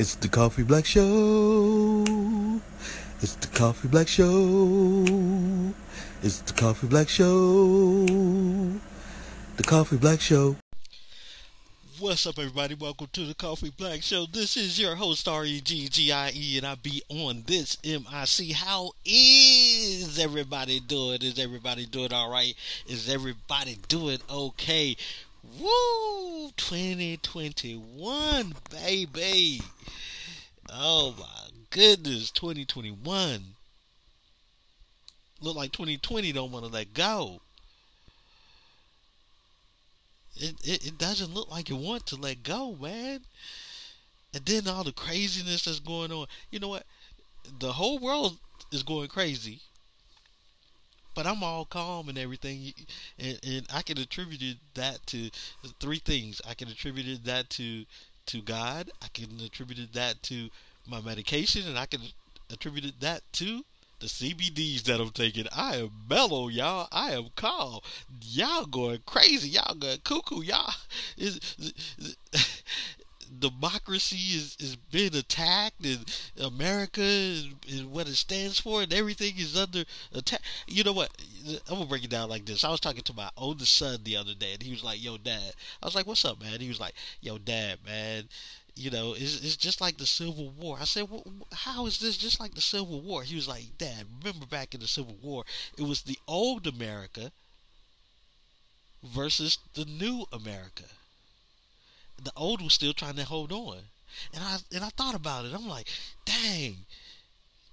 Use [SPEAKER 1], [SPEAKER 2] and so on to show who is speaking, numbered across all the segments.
[SPEAKER 1] It's the Coffee Black Show. It's the Coffee Black Show. It's the Coffee Black Show. The Coffee Black Show.
[SPEAKER 2] What's up, everybody? Welcome to the Coffee Black Show. This is your host, R E G G I E, and I be on this MIC. How is everybody doing? Is everybody doing all right? Is everybody doing okay? Woo! 2021, baby. Oh my goodness, 2021. Look like 2020 don't want to let go. It, it it doesn't look like you want to let go, man. And then all the craziness that's going on. You know what? The whole world is going crazy. But I'm all calm and everything, and, and I can attribute that to three things. I can attribute that to to God. I can attribute that to my medication, and I can attribute that to the CBDs that I'm taking. I am mellow, y'all. I am calm. Y'all going crazy. Y'all going cuckoo. Y'all is democracy is is being attacked, and America and, and what it stands for, and everything is under attack. You know what? I'm gonna break it down like this. I was talking to my oldest son the other day, and he was like, "Yo, dad." I was like, "What's up, man?" He was like, "Yo, dad, man." you know, it's, it's just like the Civil War. I said, well, how is this just like the Civil War? He was like, Dad, remember back in the Civil War, it was the old America versus the new America. The old was still trying to hold on. And I and I thought about it. I'm like, dang,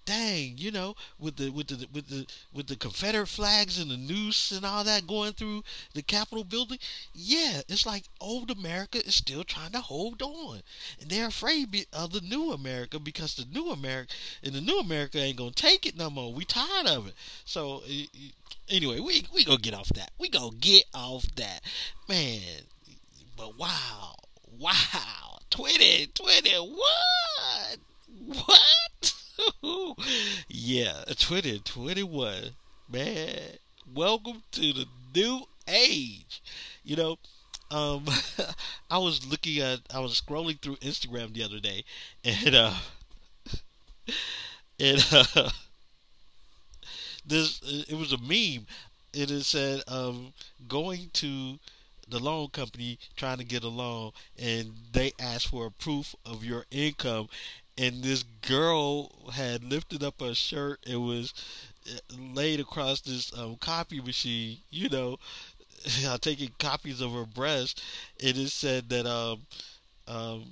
[SPEAKER 2] dang, you know, with the with the with the with the Confederate flags and the noose and all that going through the Capitol building, yeah, it's like old America is still trying to hold on, and they're afraid of the new America because the new America and the new America ain't gonna take it no more. We tired of it. So anyway, we we gonna get off that. We gonna get off that, man. But wow, wow, twenty twenty one. What? yeah, 2021, man. Welcome to the new age. You know, um, I was looking at, I was scrolling through Instagram the other day, and uh, and uh, this it was a meme. It said um, going to the loan company trying to get a loan and they asked for a proof of your income and this girl had lifted up her shirt and was uh, laid across this um, copy machine, you know, taking copies of her breast, and it said that um um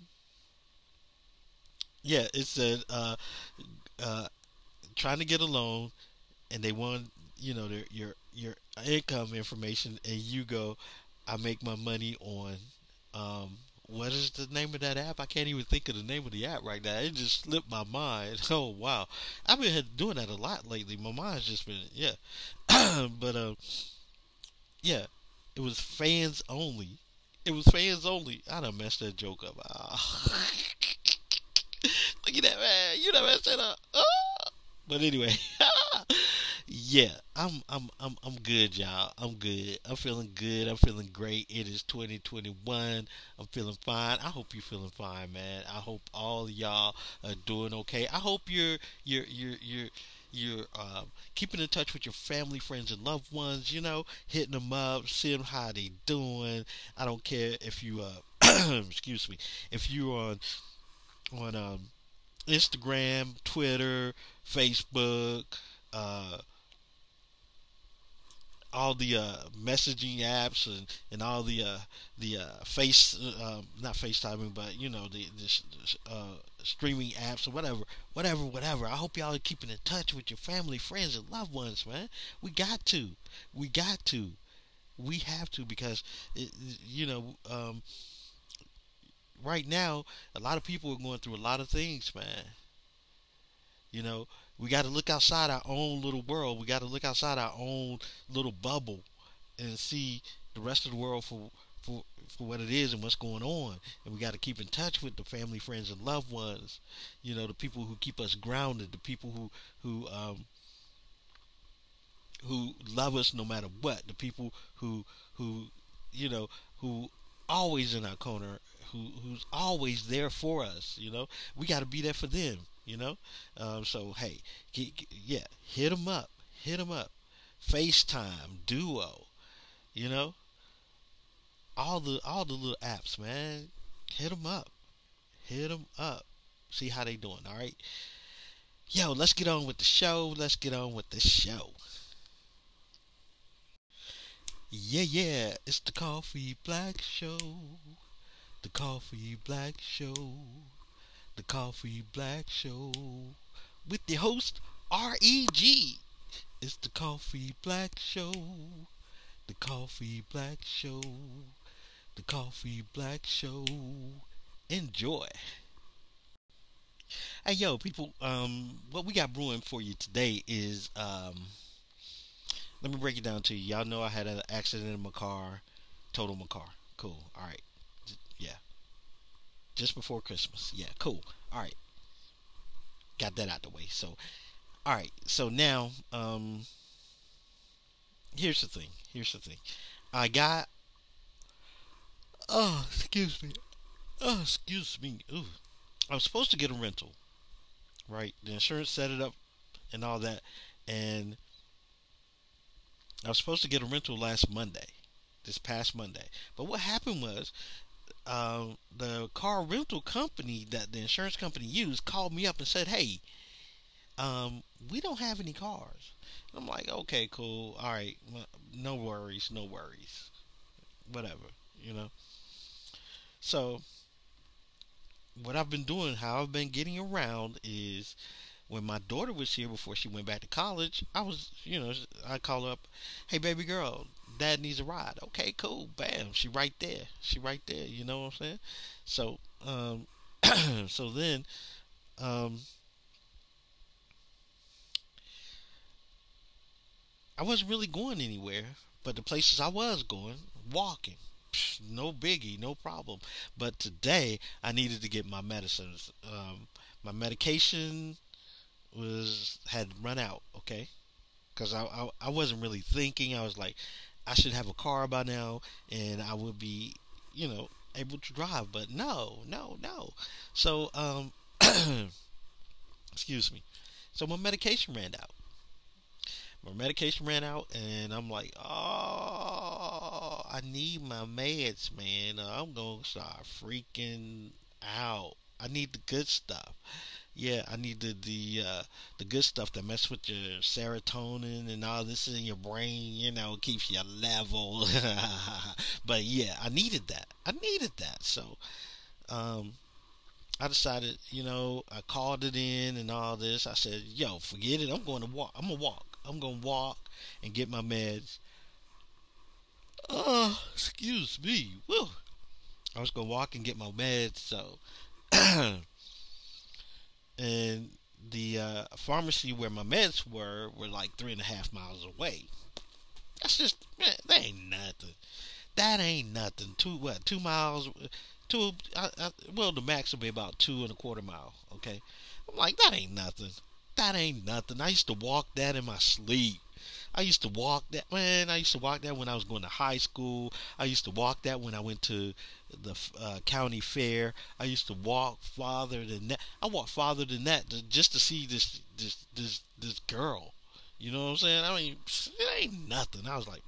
[SPEAKER 2] yeah, it said uh uh trying to get a loan, and they want you know their your your income information, and you go, I make my money on um what is the name of that app? I can't even think of the name of the app right now. It just slipped my mind. Oh wow, I've been doing that a lot lately. My mind's just been yeah, but uh, yeah, it was fans only. It was fans only. I done messed that joke up. Oh. Look at that man. You done messed that up. Oh. But anyway. yeah, I'm I'm I'm I'm good, y'all. I'm good. I'm feeling good. I'm feeling great. It is 2021. I'm feeling fine. I hope you're feeling fine, man. I hope all y'all are doing okay. I hope you're you're you're you're you're um, keeping in touch with your family, friends, and loved ones. You know, hitting them up, seeing how they doing. I don't care if you uh, excuse me, if you're on on um, Instagram, Twitter, Facebook. Uh, all the uh, messaging apps and, and all the uh, the uh, face um, not FaceTiming, but you know the, the uh, streaming apps or whatever, whatever, whatever. I hope y'all are keeping in touch with your family, friends, and loved ones, man. We got to, we got to, we have to because it, you know. Um, right now, a lot of people are going through a lot of things, man. You know, we got to look outside our own little world. We got to look outside our own little bubble and see the rest of the world for for for what it is and what's going on. And we got to keep in touch with the family, friends, and loved ones. You know, the people who keep us grounded, the people who who um, who love us no matter what, the people who who you know who always in our corner, who who's always there for us. You know, we got to be there for them. You know, um, so hey, yeah, hit them up, hit them up. FaceTime, Duo, you know, all the all the little apps, man. Hit them up, hit them up. See how they doing. All right. Yo, let's get on with the show. Let's get on with the show. Yeah, yeah, it's the Coffee Black Show. The Coffee Black Show. The Coffee Black Show. With your host, R.E.G. It's the Coffee Black Show. The Coffee Black Show. The Coffee Black Show. Enjoy. Hey yo, people, um, what we got brewing for you today is um let me break it down to you. Y'all know I had an accident in my car, total my car. Cool. Alright. Yeah. Just before Christmas. Yeah, cool. Alright. Got that out the way. So Alright, so now, um here's the thing. Here's the thing. I got Oh, excuse me. Oh, excuse me. Ooh. I was supposed to get a rental right? The insurance set it up and all that. And I was supposed to get a rental last Monday, this past Monday. But what happened was uh, the car rental company that the insurance company used called me up and said, "Hey, um, we don't have any cars." I'm like, "Okay, cool, all right, no worries, no worries, whatever, you know." So what I've been doing, how I've been getting around is when my daughter was here before she went back to college, I was, you know, I call up, hey baby girl, dad needs a ride. Okay, cool, bam, she right there, she right there. You know what I'm saying? So, um, so then, um, I wasn't really going anywhere, but the places I was going, walking no biggie, no problem. But today I needed to get my medicines. Um, my medication was had run out. Okay, because I, I I wasn't really thinking. I was like, I should have a car by now, and I would be, you know, able to drive. But no, no, no. So um, excuse me. So my medication ran out my medication ran out, and I'm like, oh, I need my meds, man. I'm gonna start freaking out. I need the good stuff. Yeah, I need the the uh, the good stuff that mess with your serotonin and all this in your brain. You know, keeps you level. but yeah, I needed that. I needed that. So, um, I decided, you know, I called it in and all this. I said, yo, forget it. I'm going to walk. I'm gonna walk. I'm gonna walk and get my meds. Oh, excuse me. Woo. I was gonna walk and get my meds, so and the uh, pharmacy where my meds were were like three and a half miles away. That's just man, that ain't nothing. That ain't nothing. Two what? Two miles. Two. I, I, well, the max will be about two and a quarter mile. Okay. I'm like that ain't nothing. That ain't nothing. I used to walk that in my sleep. I used to walk that man. I used to walk that when I was going to high school. I used to walk that when I went to the uh, county fair. I used to walk farther than that. I walked farther than that to, just to see this this this this girl. You know what I'm saying? I mean, it ain't nothing. I was like,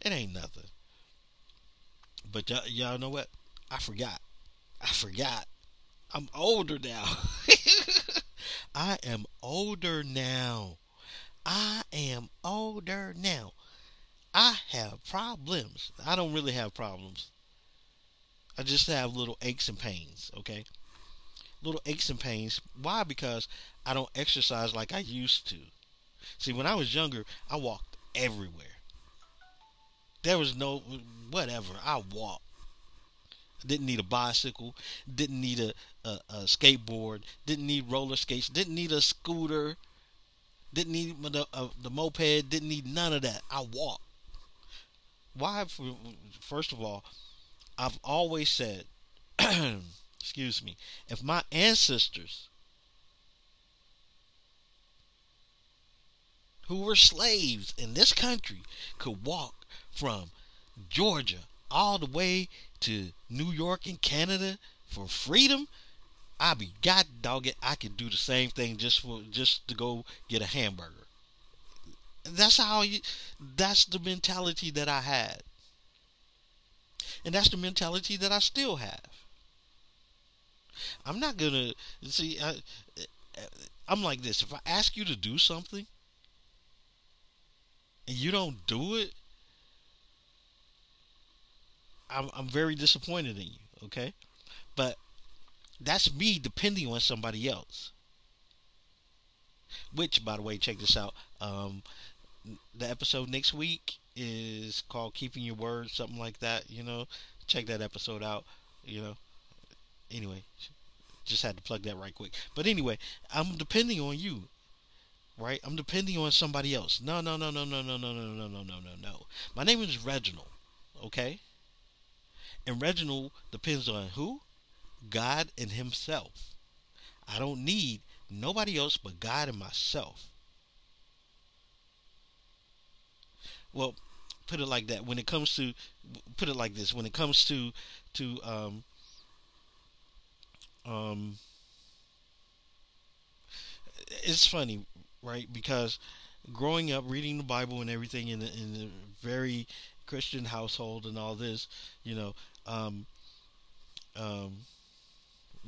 [SPEAKER 2] it ain't nothing. But y'all, y'all know what? I forgot. I forgot. I'm older now. I am older now. I am older now. I have problems. I don't really have problems. I just have little aches and pains, okay? Little aches and pains. Why? Because I don't exercise like I used to. See, when I was younger, I walked everywhere. There was no whatever. I walked. Didn't need a bicycle. Didn't need a, a, a skateboard. Didn't need roller skates. Didn't need a scooter. Didn't need the, uh, the moped. Didn't need none of that. I walked. Why? First of all, I've always said, excuse me, if my ancestors who were slaves in this country could walk from Georgia all the way to New York and Canada for freedom, I be god dog it. I could do the same thing just for just to go get a hamburger. That's how you. That's the mentality that I had, and that's the mentality that I still have. I'm not gonna see. I, I'm like this. If I ask you to do something and you don't do it, I'm I'm very disappointed in you. Okay, but that's me depending on somebody else. Which, by the way, check this out. Um, the episode next week is called "Keeping Your Word," something like that. You know, check that episode out. You know, anyway, just had to plug that right quick. But anyway, I'm depending on you. Right? I'm depending on somebody else. No, no, no, no, no, no, no, no, no, no, no, no, no. My name is Reginald. Okay? And Reginald depends on who? God and Himself. I don't need nobody else but God and myself. Well, put it like that. When it comes to, put it like this. When it comes to, to, um, um, it's funny, right? Because growing up, reading the Bible and everything in a, in a very Christian household and all this, you know, um, um,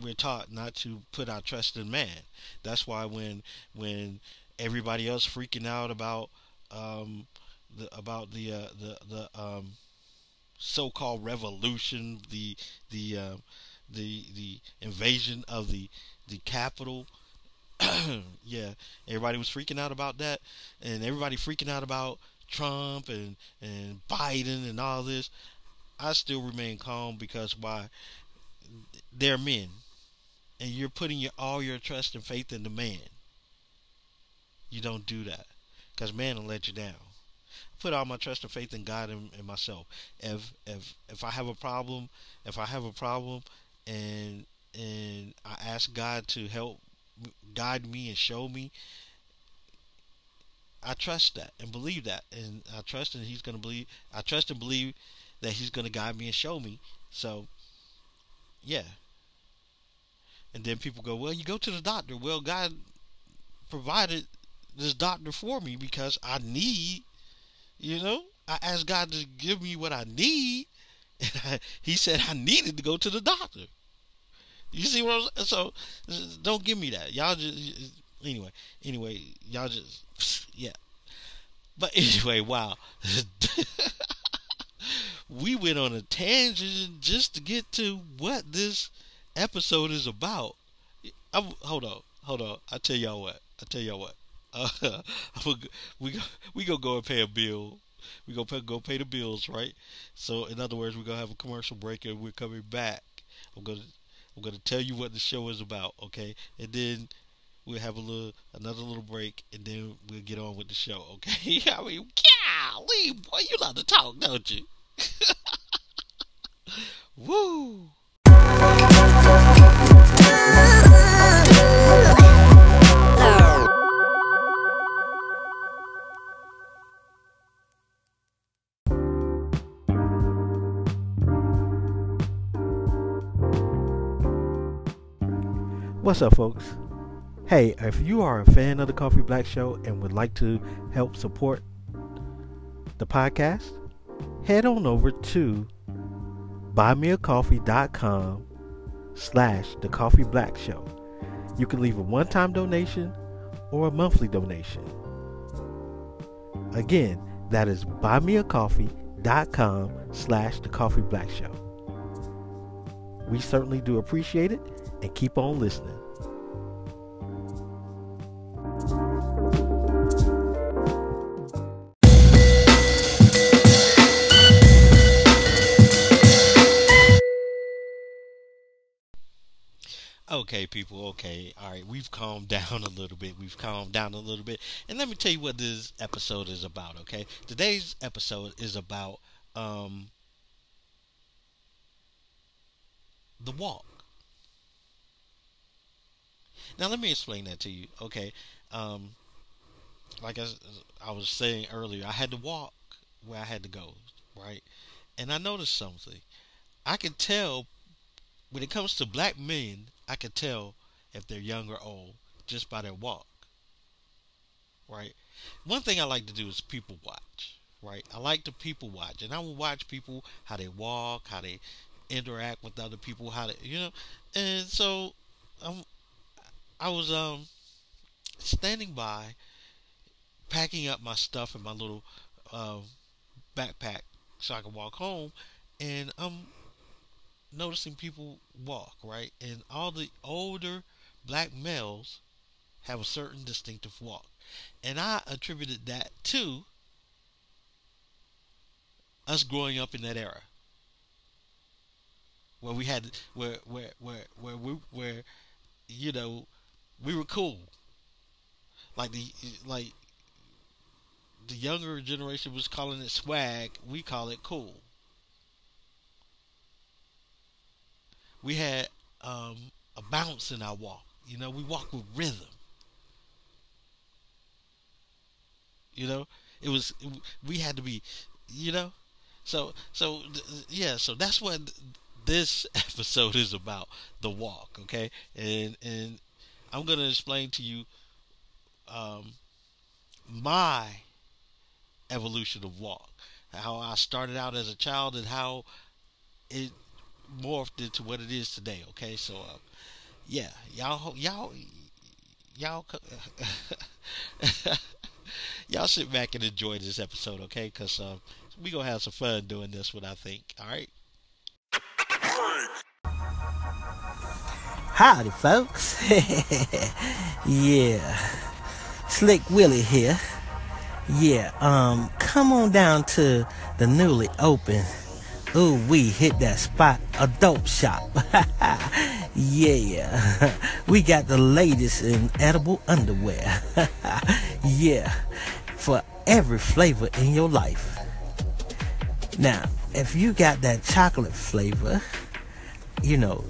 [SPEAKER 2] we're taught not to put our trust in man. That's why when when everybody else freaking out about um, the about the uh, the the um, so-called revolution, the the uh, the the invasion of the the Capitol. yeah, everybody was freaking out about that, and everybody freaking out about Trump and and Biden and all this. I still remain calm because why? They're men, and you're putting your all your trust and faith in the man. You don't do that because man will let you down. I put all my trust and faith in God and, and myself. If if if I have a problem, if I have a problem, and and I ask God to help guide me and show me, I trust that and believe that, and I trust and He's going to believe. I trust and believe that He's going to guide me and show me. So, yeah. And then people go, well, you go to the doctor. Well, God provided this doctor for me because I need, you know, I asked God to give me what I need, and I, He said I needed to go to the doctor. You see what I'm saying? So don't give me that. Y'all just anyway. Anyway, y'all just yeah. But anyway, wow. we went on a tangent just to get to what this episode is about. I'm, hold on, hold on. I tell y'all what. I tell y'all what. Uh, we we gonna go and pay a bill. We gonna pay, go pay the bills, right? So in other words, we're gonna have a commercial break and we're coming back. I'm gonna I'm gonna tell you what the show is about, okay? And then we'll have a little another little break and then we'll get on with the show, okay? I mean, golly, boy, you love to talk, don't you? Woo! What's up, folks? Hey, if you are a fan of the Coffee Black Show and would like to help support the podcast, head on over to buymeacoffee.com slash the coffee black show. You can leave a one-time donation or a monthly donation. Again, that is buymeacoffee.com slash the coffee black show. We certainly do appreciate it and keep on listening. Okay, people, okay. All right, we've calmed down a little bit. We've calmed down a little bit. And let me tell you what this episode is about, okay? Today's episode is about um the walk. Now let me explain that to you. Okay, um, like I, I was saying earlier, I had to walk where I had to go, right? and I noticed something. I can tell when it comes to black men, I can tell if they're young or old just by their walk. Right? One thing I like to do is people watch. Right? I like to people watch, and I will watch people how they walk, how they interact with other people, how they, you know. And so, um, I was um standing by, packing up my stuff in my little uh, backpack so I could walk home, and I'm noticing people walk right, and all the older black males have a certain distinctive walk, and I attributed that to us growing up in that era. Where we had where where where where we where you know we were cool. Like the like the younger generation was calling it swag. We call it cool. We had um, a bounce in our walk. You know we walk with rhythm. You know it was we had to be you know? So so yeah so that's what this episode is about the walk okay? And and i'm going to explain to you um, my evolution of walk, how I started out as a child and how it morphed into what it is today. Okay, so uh, yeah, y'all, y'all, y'all, y'all sit back and enjoy this episode, okay? Because uh, we gonna have some fun doing this one, I think. All right.
[SPEAKER 3] Howdy, folks. yeah. Slick Willie here. Yeah, um, come on down to the newly open. Ooh, we hit that spot, a dope shop. yeah, we got the latest in edible underwear. yeah, for every flavor in your life. Now, if you got that chocolate flavor, you know,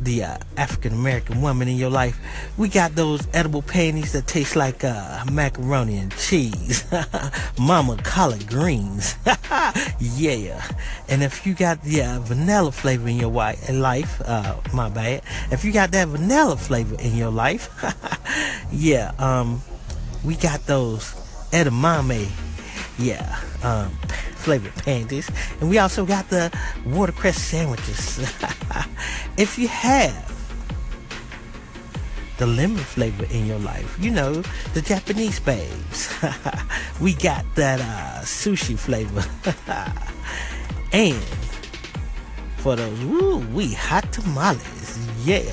[SPEAKER 3] the uh, African American woman in your life, we got those edible panties that taste like uh, macaroni and cheese, mama collard greens. yeah. And if you got the uh, vanilla flavor in your life, uh, my bad. If you got that vanilla flavor in your life, yeah, um, we got those edamame. Yeah, um, flavored panties. And we also got the watercress sandwiches. if you have the lemon flavor in your life, you know, the Japanese babes, we got that uh, sushi flavor. and for those woo we hot tamales, yeah.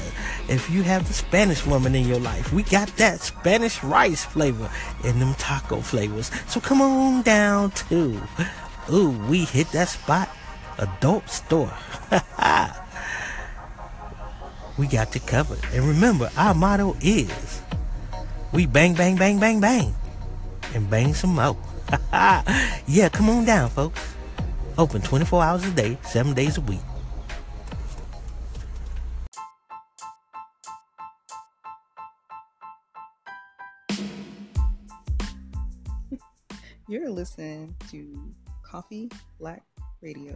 [SPEAKER 3] If you have the Spanish woman in your life, we got that Spanish rice flavor and them taco flavors. So come on down to Ooh, we hit that spot. Adult store. we got you covered. And remember, our motto is we bang, bang, bang, bang, bang. And bang some more. yeah, come on down, folks. Open 24 hours a day, 7 days a week.
[SPEAKER 4] You're listening to Coffee Black Radio.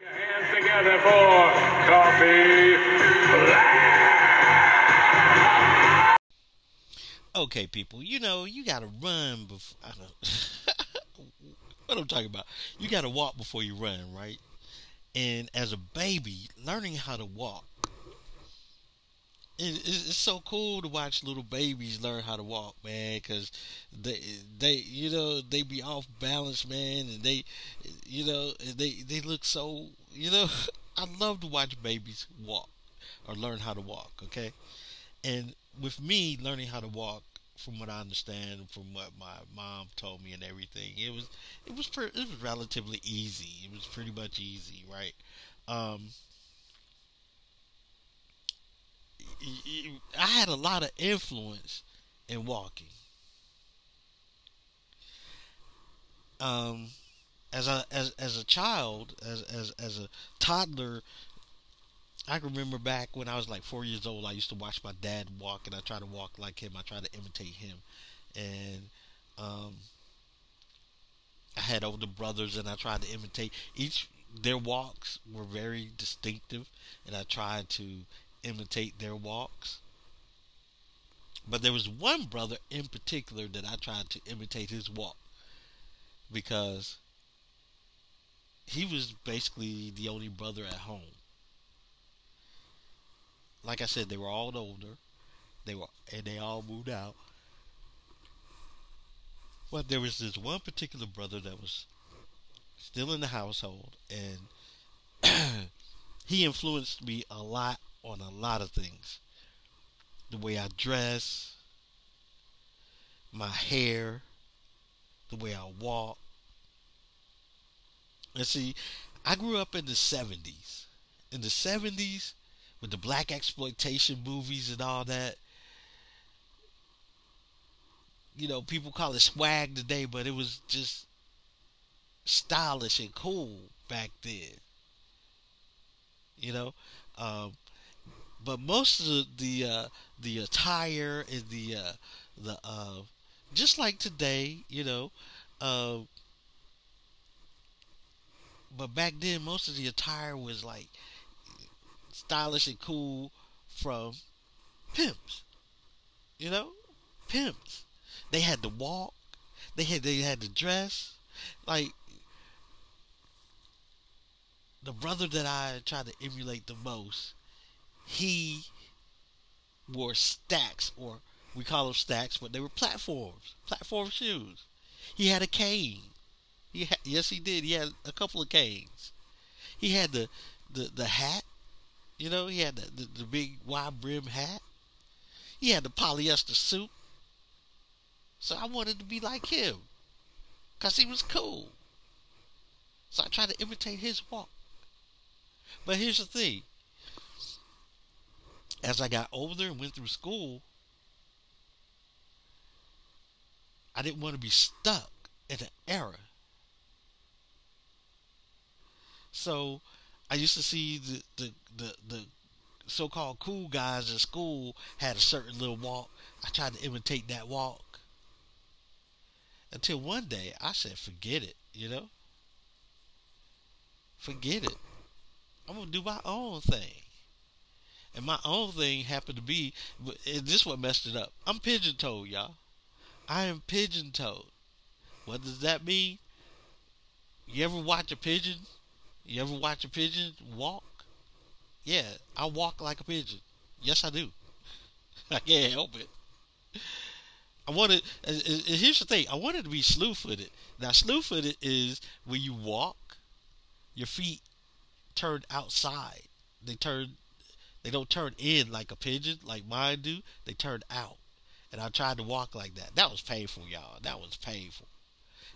[SPEAKER 5] Hands together for Coffee Black.
[SPEAKER 2] Okay, people, you know you gotta run before. I don't. what I'm talking about? You gotta walk before you run, right? And as a baby, learning how to walk it, it's so cool to watch little babies learn how to walk, man. Because they, they, you know, they be off balance, man, and they, you know, they, they look so, you know. I love to watch babies walk or learn how to walk. Okay, and with me learning how to walk, from what I understand, from what my mom told me and everything, it was, it was, per, it was relatively easy. It was pretty much easy, right? Um, I had a lot of influence in walking. Um, as a as as a child, as as as a toddler, I can remember back when I was like four years old. I used to watch my dad walk, and I try to walk like him. I try to imitate him, and um, I had older brothers, and I tried to imitate each. Their walks were very distinctive, and I tried to imitate their walks. But there was one brother in particular that I tried to imitate his walk because he was basically the only brother at home. Like I said, they were all older. They were and they all moved out. But there was this one particular brother that was still in the household and he influenced me a lot on a lot of things. The way I dress, my hair, the way I walk. And see, I grew up in the 70s. In the 70s, with the blaxploitation movies and all that, you know, people call it swag today, but it was just stylish and cool back then. You know, um, but most of the the, uh, the attire and the uh, the uh, just like today, you know. Uh, but back then, most of the attire was like stylish and cool from pimps. You know, pimps. They had to walk. They had they had to dress. Like the brother that I tried to emulate the most, he wore stacks, or we call them stacks, but they were platforms, platform shoes. He had a cane. He yes, he did. He had a couple of canes. He had the the, the hat. You know, he had the, the, the big wide brim hat. He had the polyester suit. So I wanted to be like him. Because he was cool. So I tried to imitate his walk. But here's the thing. As I got older and went through school, I didn't want to be stuck in an era. So I used to see the, the, the, the so-called cool guys in school had a certain little walk. I tried to imitate that walk. Until one day I said, forget it, you know? Forget it. I'm going to do my own thing. And my own thing happened to be, and eh, this what messed it up. I'm pigeon toed, y'all. I am pigeon toed. What does that mean? You ever watch a pigeon? You ever watch a pigeon walk? Yeah, I walk like a pigeon. Yes, I do. I can't help it. I wanted. And here's the thing: I wanted to be slew-footed. Now, slew-footed is when you walk, your feet turn outside. They turn. They don't turn in like a pigeon, like mine do. They turn out. And I tried to walk like that. That was painful, y'all. That was painful.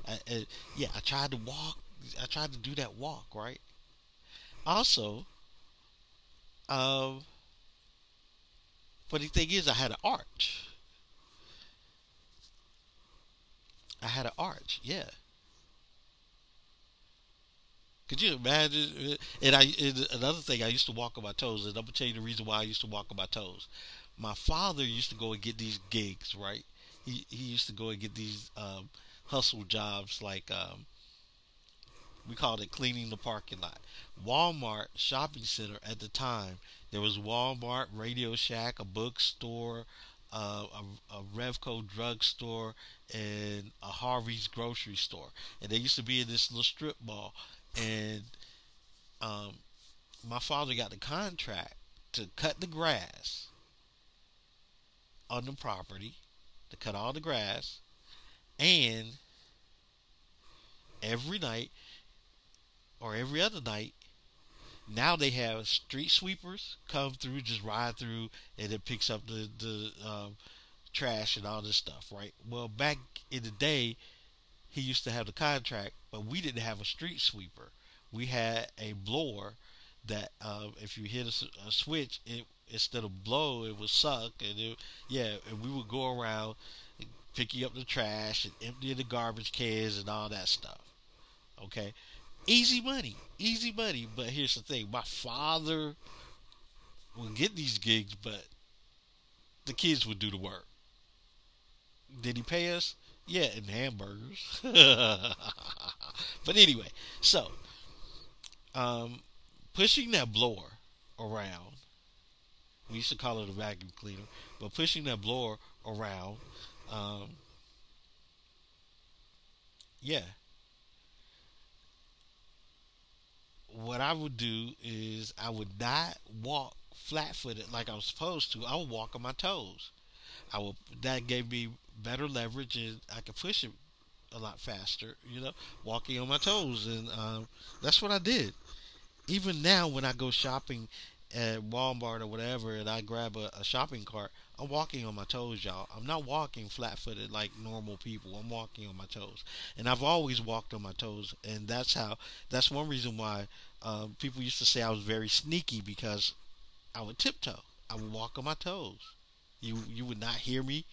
[SPEAKER 2] I, I, yeah, I tried to walk. I tried to do that walk, right? Also, um, funny thing is, I had an arch. I had an arch, yeah. Could you imagine? And I and another thing, I used to walk on my toes, and I'm gonna tell you the reason why I used to walk on my toes. My father used to go and get these gigs, right? He he used to go and get these um, hustle jobs, like um, we called it cleaning the parking lot. Walmart shopping center at the time. There was Walmart, Radio Shack, a bookstore, uh, a, a Revco drugstore, and a Harvey's grocery store. And they used to be in this little strip mall. And um, my father got the contract to cut the grass on the property, to cut all the grass, and every night or every other night, now they have street sweepers come through, just ride through, and it picks up the the um, trash and all this stuff, right? Well, back in the day, he used to have the contract, but we didn't have a street sweeper. We had a blower that uh, if you hit a, a, switch, it instead of blow, it would suck, and it, yeah, and we would go around picking up the trash and emptying the garbage cans and all that stuff. Okay, easy money, easy money. But here's the thing: my father would get these gigs, but the kids would do the work. Did he pay us? Yeah, and hamburgers. but anyway, so um, pushing that blower around. We used to call it a vacuum cleaner, but pushing that blower around. Um, yeah. What I would do is I would not walk flat footed like I was supposed to. I would walk on my toes. I would that gave me better leverage and I could push it a lot faster, you know, walking on my toes and um, that's what I did. Even now when I go shopping at Walmart or whatever and I grab a, a shopping cart, I'm walking on my toes, y'all. I'm not walking flat footed like normal people. I'm walking on my toes. And I've always walked on my toes and that's how that's one reason why um, people used to say I was very sneaky because I would tiptoe. I would walk on my toes. You you would not hear me.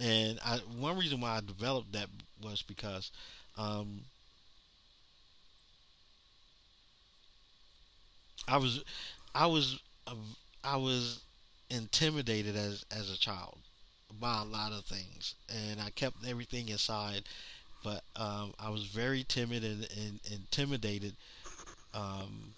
[SPEAKER 2] And I one reason why I developed that was because um, I was I was I was intimidated as as a child by a lot of things, and I kept everything inside. But um, I was very timid and, and intimidated um,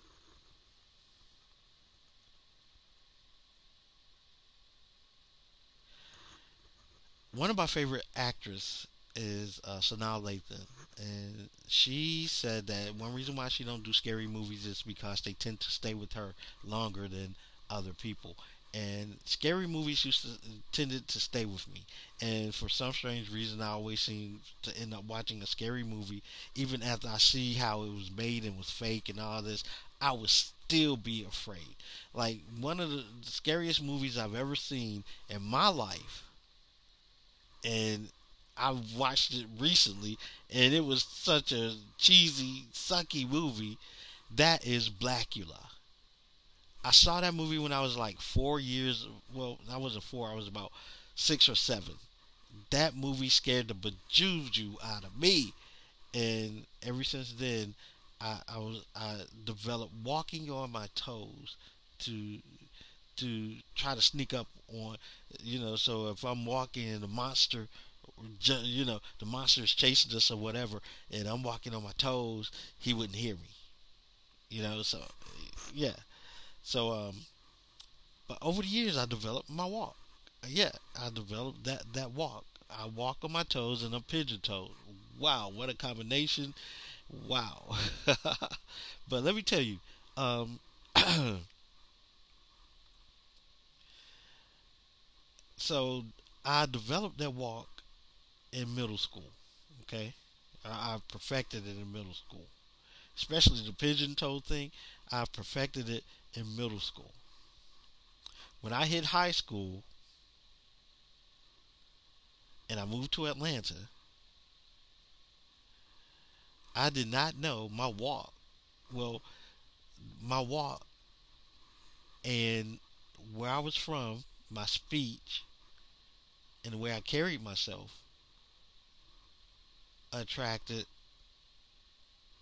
[SPEAKER 2] one of my favorite actors is uh, Sanaa Lathan, and she said that one reason why she don't do scary movies is because they tend to stay with her longer than other people. And scary movies used to tended to stay with me, and for some strange reason, I always seem to end up watching a scary movie, even after I see how it was made and was fake and all this. I would still be afraid. Like one of the scariest movies I've ever seen in my life and I watched it recently, and it was such a cheesy, sucky movie. That is Blacula. I saw that movie when I was like four years. Well, I wasn't four. I was about six or seven. That movie scared the bejuju out of me, and ever since then, I, I was I developed walking on my toes to to try to sneak up on, you know. So if I'm walking and the monster, you know, the monster is chasing us or whatever, and I'm walking on my toes, he wouldn't hear me. You know, so yeah. So um, but over the years, I developed my walk. Yeah, I developed that that walk. I walk on my toes and I'm pigeon toed. Wow, what a combination! Wow. but let me tell you, um, so I developed that walk in middle school. Okay, I, I perfected it in middle school, especially the pigeon toe thing. I perfected it in middle school. When I hit high school and I moved to Atlanta, I did not know my walk. Well, my walk and where I was from, my speech, and the way I carried myself attracted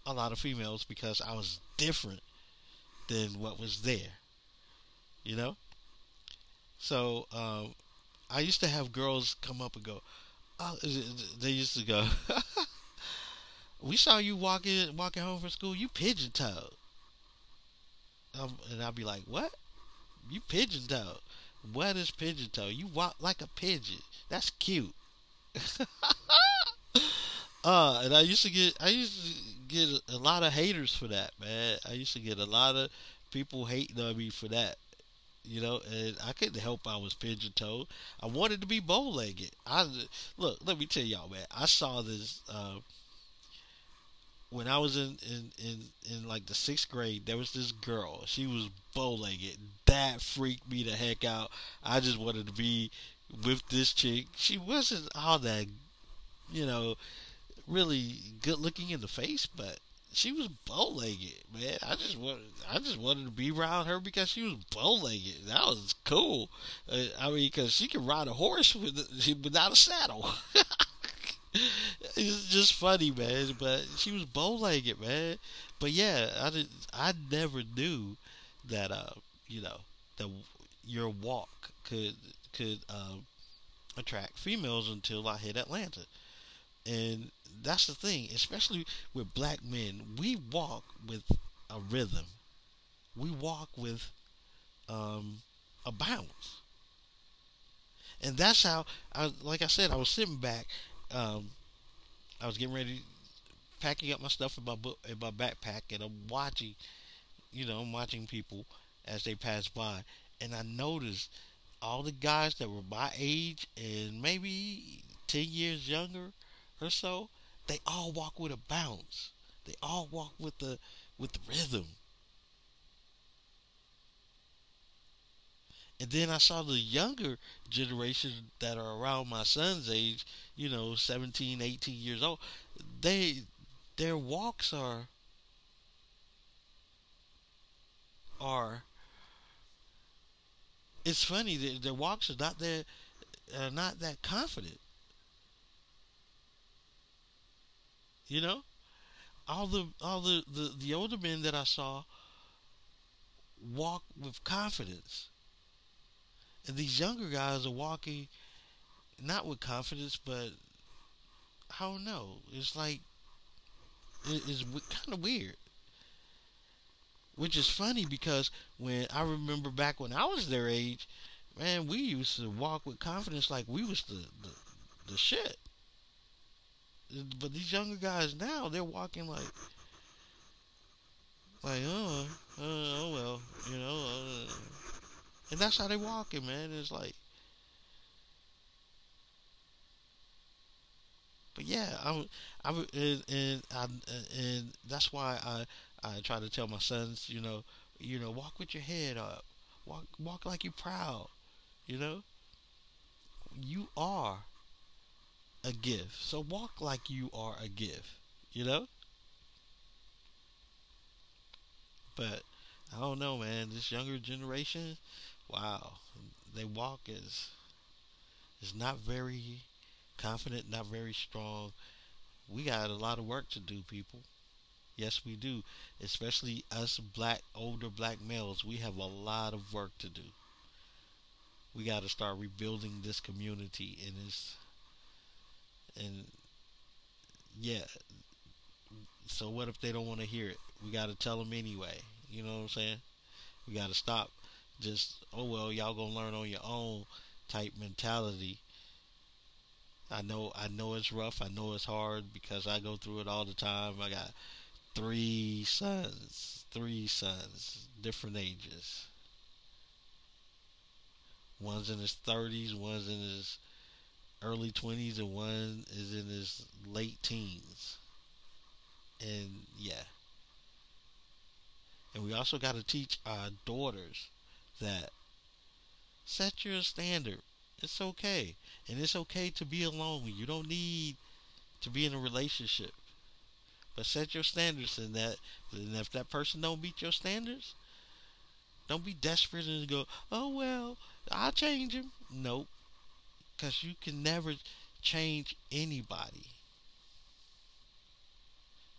[SPEAKER 2] a lot of females because I was different than what was there. You know? So, um, I used to have girls come up and go, oh, they used to go, we saw you walking walking home from school, you pigeon toed. Um, and I'd be like, what? You pigeon toed. What is pigeon toe? You walk like a pigeon. That's cute. uh, and I used to get I used to get a lot of haters for that, man. I used to get a lot of people hating on me for that. You know, and I couldn't help I was pigeon toed. I wanted to be bow legged. I look, let me tell y'all, man. I saw this uh, when I was in, in, in, in like the sixth grade, there was this girl. She was bow legged. That freaked me the heck out. I just wanted to be with this chick. She wasn't all that, you know, really good looking in the face, but she was bow legged, man. I just wanted, I just wanted to be around her because she was bow legged. That was cool. Uh, I mean, because she could ride a horse with, without a saddle. it's just funny, man. But she was bow legged, man. But yeah, I did. I never knew that. Uh, you know, that your walk could could uh, attract females until I hit Atlanta. And that's the thing, especially with black men, we walk with a rhythm. We walk with um, a bounce. And that's how, I, like I said, I was sitting back. Um, I was getting ready, packing up my stuff in my book, in my backpack, and I'm watching, you know, I'm watching people as they pass by, and I noticed all the guys that were my age and maybe ten years younger or so, they all walk with a bounce. They all walk with the with rhythm. And then I saw the younger generation that are around my son's age, you know, 17, 18 years old. They their walks are are it's funny that their walks are not that are not that confident. You know, all the all the, the the older men that I saw walk with confidence, and these younger guys are walking not with confidence, but I don't know. It's like it's kind of weird. Which is funny because when I remember back when I was their age, man, we used to walk with confidence like we was the the, the shit. But these younger guys now, they're walking like, like, oh, oh well, you know, uh, and that's how they walking, man. It's like, but yeah, I'm, I'm, and, and I, and that's why I I try to tell my sons, you know, you know, walk with your head up, walk walk like you're proud, you know. You are a gift, so walk like you are a gift, you know. But I don't know, man. This younger generation, wow, they walk is is not very confident, not very strong. We got a lot of work to do, people. Yes, we do. Especially us black, older black males, we have a lot of work to do. We got to start rebuilding this community and this, and yeah. So what if they don't want to hear it? We got to tell them anyway. You know what I'm saying? We got to stop just oh well, y'all gonna learn on your own type mentality. I know I know it's rough. I know it's hard because I go through it all the time. I got three sons, three sons, different ages. One's in his 30s, one's in his early 20s, and one is in his late teens. And yeah. And we also got to teach our daughters that set your standard. It's okay. And it's okay to be alone. You don't need to be in a relationship. But set your standards in that. And if that person don't meet your standards, don't be desperate and go, oh, well, I'll change him. Nope. Because you can never change anybody.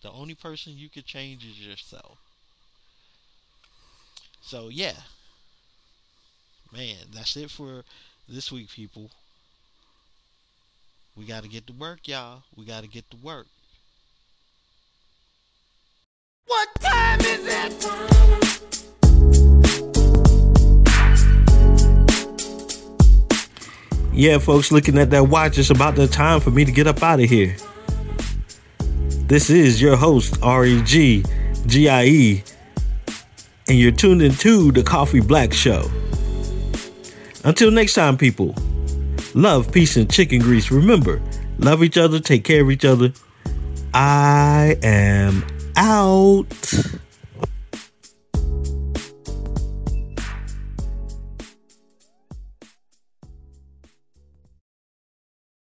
[SPEAKER 2] The only person you can change is yourself. So, yeah. Man, that's it for this week, people. We got to get to work, y'all. We got to get to work.
[SPEAKER 3] What time is it? Yeah, folks, looking at that watch, it's about the time for me to get up out of here. This is your host, REG GIE, and you're tuned into the Coffee Black Show. Until next time, people, love, peace, and chicken grease. Remember, love each other, take care of each other. I am out.